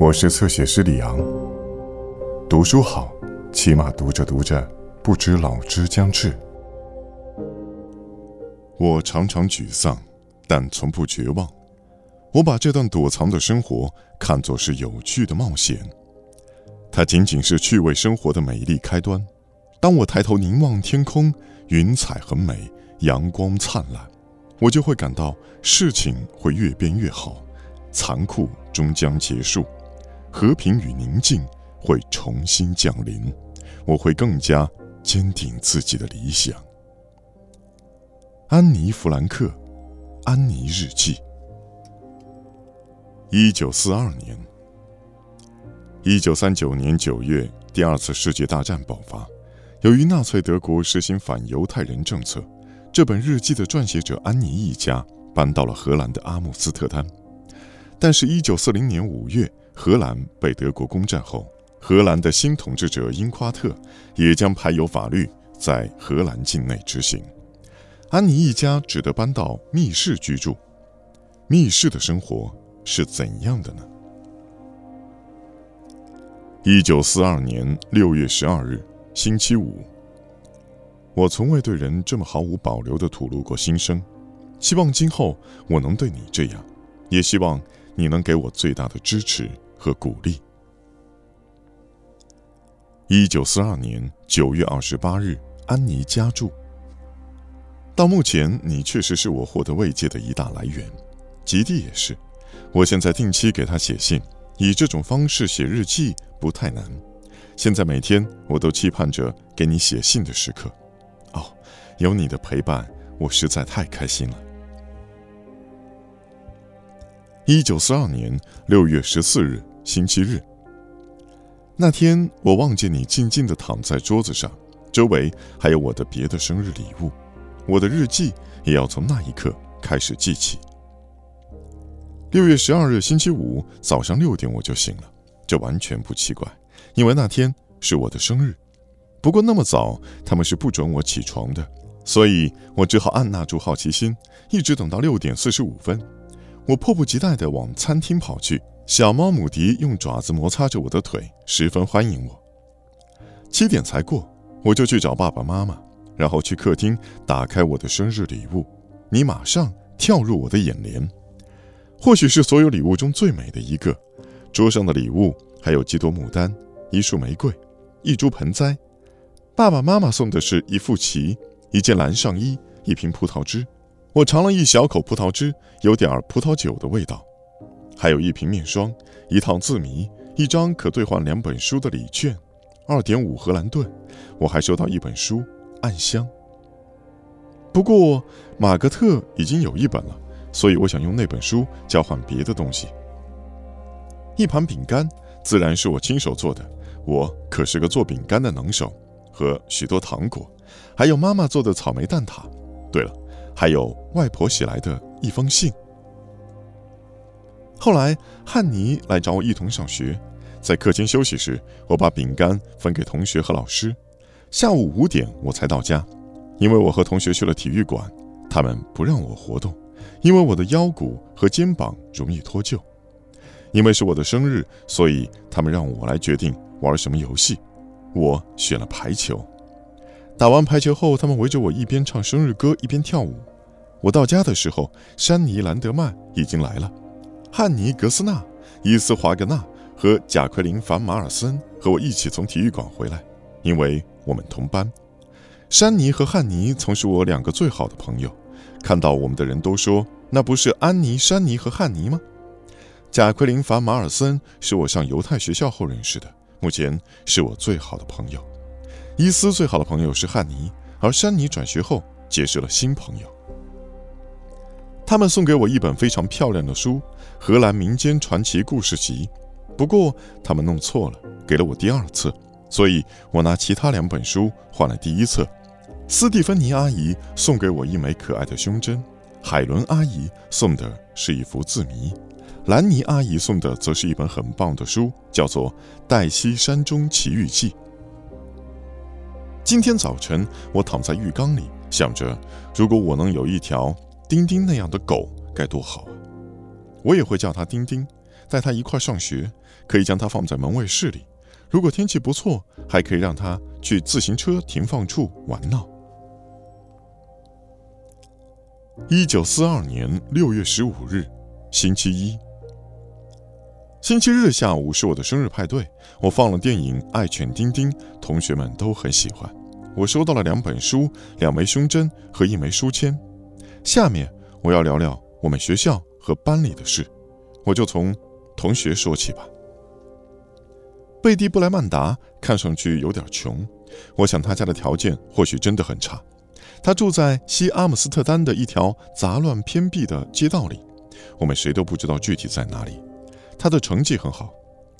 我是侧写师李昂。读书好，起码读着读着，不知老之将至。我常常沮丧，但从不绝望。我把这段躲藏的生活看作是有趣的冒险，它仅仅是趣味生活的美丽开端。当我抬头凝望天空，云彩很美，阳光灿烂，我就会感到事情会越变越好，残酷终将结束，和平与宁静会重新降临，我会更加坚定自己的理想。安妮·弗兰克，《安妮日记》。一九四二年，一九三九年九月，第二次世界大战爆发。由于纳粹德国实行反犹太人政策，这本日记的撰写者安妮一家搬到了荷兰的阿姆斯特丹。但是，一九四零年五月，荷兰被德国攻占后，荷兰的新统治者英夸特也将排犹法律在荷兰境内执行。安妮一家只得搬到密室居住。密室的生活是怎样的呢？一九四二年六月十二日，星期五。我从未对人这么毫无保留地吐露过心声，希望今后我能对你这样，也希望你能给我最大的支持和鼓励。一九四二年九月二十八日，安妮家住。到目前，你确实是我获得慰藉的一大来源，吉蒂也是。我现在定期给他写信，以这种方式写日记不太难。现在每天我都期盼着给你写信的时刻。哦，有你的陪伴，我实在太开心了。一九四二年六月十四日，星期日。那天我望见你静静地躺在桌子上，周围还有我的别的生日礼物。我的日记也要从那一刻开始记起。六月十二日星期五早上六点我就醒了，这完全不奇怪，因为那天是我的生日。不过那么早他们是不准我起床的，所以我只好按捺住好奇心，一直等到六点四十五分。我迫不及待地往餐厅跑去，小猫姆迪用爪子摩擦着我的腿，十分欢迎我。七点才过，我就去找爸爸妈妈。然后去客厅打开我的生日礼物，你马上跳入我的眼帘，或许是所有礼物中最美的一个。桌上的礼物还有几朵牡丹、一束玫瑰、一株盆栽。爸爸妈妈送的是一副棋、一件蓝上衣、一瓶葡萄汁。我尝了一小口葡萄汁，有点葡萄酒的味道。还有一瓶面霜、一套字谜、一张可兑换两本书的礼券、二点五荷兰盾。我还收到一本书。暗香。不过马格特已经有一本了，所以我想用那本书交换别的东西。一盘饼干自然是我亲手做的，我可是个做饼干的能手。和许多糖果，还有妈妈做的草莓蛋挞。对了，还有外婆写来的一封信。后来汉尼来找我一同上学，在课间休息时，我把饼干分给同学和老师。下午五点我才到家，因为我和同学去了体育馆，他们不让我活动，因为我的腰骨和肩膀容易脱臼。因为是我的生日，所以他们让我来决定玩什么游戏。我选了排球。打完排球后，他们围着我一边唱生日歌一边跳舞。我到家的时候，山尼·兰德曼已经来了，汉尼·格斯纳、伊斯·华格纳和贾奎琳·凡马尔森和我一起从体育馆回来，因为。我们同班，山尼和汉尼曾是我两个最好的朋友。看到我们的人都说，那不是安妮、山尼和汉尼吗？贾奎琳·法马尔森是我上犹太学校后认识的，目前是我最好的朋友。伊斯最好的朋友是汉尼，而山尼转学后结识了新朋友。他们送给我一本非常漂亮的书《荷兰民间传奇故事集》，不过他们弄错了，给了我第二册。所以我拿其他两本书换了第一册。斯蒂芬妮阿姨送给我一枚可爱的胸针，海伦阿姨送的是一幅字谜，兰妮阿姨送的则是一本很棒的书，叫做《黛西山中奇遇记》。今天早晨，我躺在浴缸里，想着如果我能有一条丁丁那样的狗，该多好啊！我也会叫它丁丁，带它一块上学，可以将它放在门卫室里。如果天气不错，还可以让它去自行车停放处玩闹。一九四二年六月十五日，星期一。星期日下午是我的生日派对，我放了电影《爱犬丁丁》，同学们都很喜欢。我收到了两本书、两枚胸针和一枚书签。下面我要聊聊我们学校和班里的事，我就从同学说起吧。贝蒂·布莱曼达看上去有点穷，我想他家的条件或许真的很差。他住在西阿姆斯特丹的一条杂乱偏僻的街道里，我们谁都不知道具体在哪里。他的成绩很好，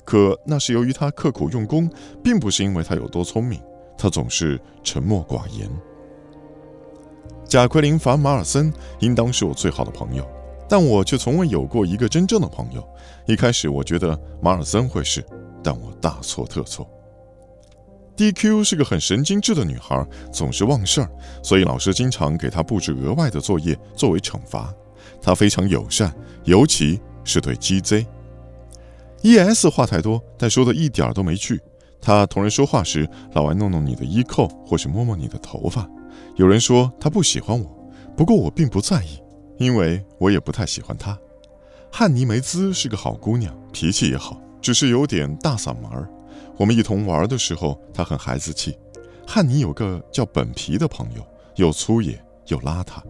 可那是由于他刻苦用功，并不是因为他有多聪明。他总是沉默寡言。贾奎琳·凡·马尔森应当是我最好的朋友，但我却从未有过一个真正的朋友。一开始我觉得马尔森会是，但我大错特错。DQ 是个很神经质的女孩，总是忘事儿，所以老师经常给她布置额外的作业作为惩罚。她非常友善，尤其是对 GZ。ES 话太多，但说的一点儿都没趣。她同人说话时，老爱弄弄你的衣扣，或是摸摸你的头发。有人说他不喜欢我，不过我并不在意，因为我也不太喜欢她。汉尼梅兹是个好姑娘，脾气也好，只是有点大嗓门儿。我们一同玩的时候，他很孩子气。汉尼有个叫本皮的朋友，又粗野又邋遢。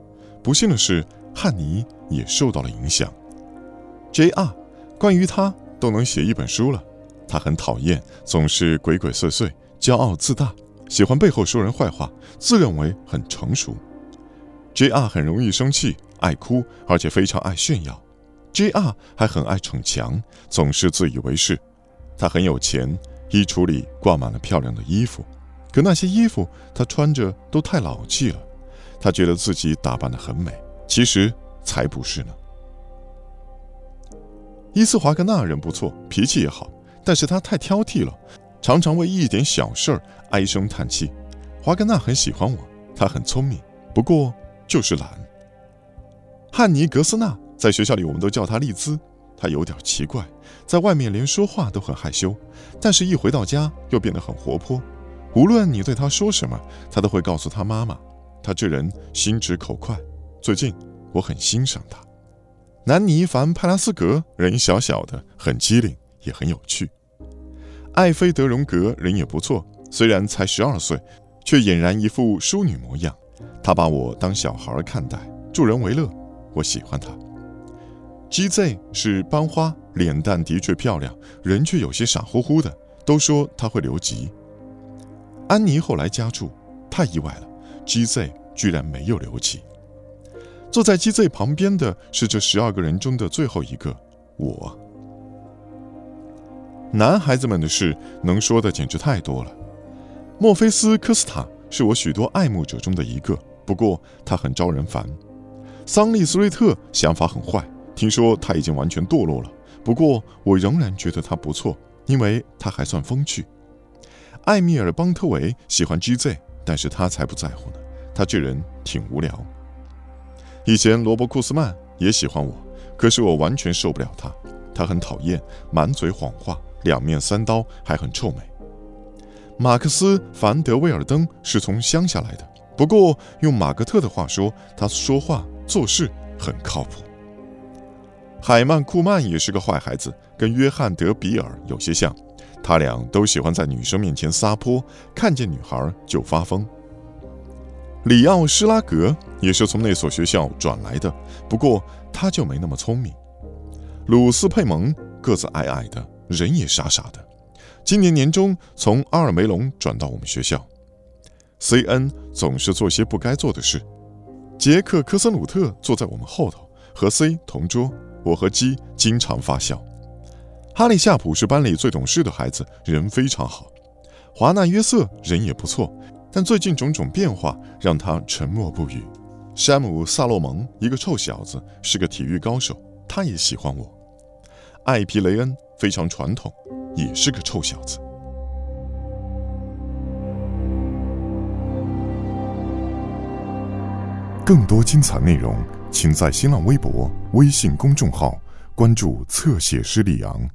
不幸的是，汉尼也受到了影响。J.R. 关于他都能写一本书了。他很讨厌，总是鬼鬼祟祟，骄傲自大，喜欢背后说人坏话，自认为很成熟。J.R. 很容易生气，爱哭，而且非常爱炫耀。J.R. 还很爱逞强，总是自以为是。他很有钱。衣橱里挂满了漂亮的衣服，可那些衣服他穿着都太老气了。他觉得自己打扮得很美，其实才不是呢。伊斯华格纳人不错，脾气也好，但是他太挑剔了，常常为一点小事儿唉声叹气。华格纳很喜欢我，他很聪明，不过就是懒。汉尼格斯纳在学校里我们都叫他丽兹。他有点奇怪，在外面连说话都很害羞，但是一回到家又变得很活泼。无论你对他说什么，他都会告诉他妈妈。他这人心直口快。最近我很欣赏他。南尼凡·派拉斯格人小小的，很机灵，也很有趣。艾菲德荣格人也不错，虽然才十二岁，却俨然一副淑女模样。他把我当小孩看待，助人为乐，我喜欢他。GZ 是班花，脸蛋的确漂亮，人却有些傻乎乎的，都说她会留级。安妮后来加注，太意外了，GZ 居然没有留级。坐在 GZ 旁边的是这十二个人中的最后一个，我。男孩子们的事能说的简直太多了。墨菲斯科斯塔是我许多爱慕者中的一个，不过他很招人烦。桑利斯瑞特想法很坏。听说他已经完全堕落了，不过我仍然觉得他不错，因为他还算风趣。艾米尔·邦特维喜欢 GZ，但是他才不在乎呢。他这人挺无聊。以前罗伯·库斯曼也喜欢我，可是我完全受不了他。他很讨厌，满嘴谎话，两面三刀，还很臭美。马克思·凡·德威尔登是从乡下来的，不过用马格特的话说，他说话做事很靠谱。海曼库曼也是个坏孩子，跟约翰德比尔有些像，他俩都喜欢在女生面前撒泼，看见女孩就发疯。里奥施拉格也是从那所学校转来的，不过他就没那么聪明。鲁斯佩蒙个子矮矮的，人也傻傻的，今年年中从阿尔梅隆转到我们学校。C N 总是做些不该做的事。杰克科森鲁特坐在我们后头，和 C 同桌。我和鸡经常发笑。哈利夏普是班里最懂事的孩子，人非常好。华纳约瑟人也不错，但最近种种变化让他沉默不语。山姆萨洛蒙一个臭小子，是个体育高手，他也喜欢我。艾皮雷恩非常传统，也是个臭小子。更多精彩内容。请在新浪微博、微信公众号关注侧写师李昂。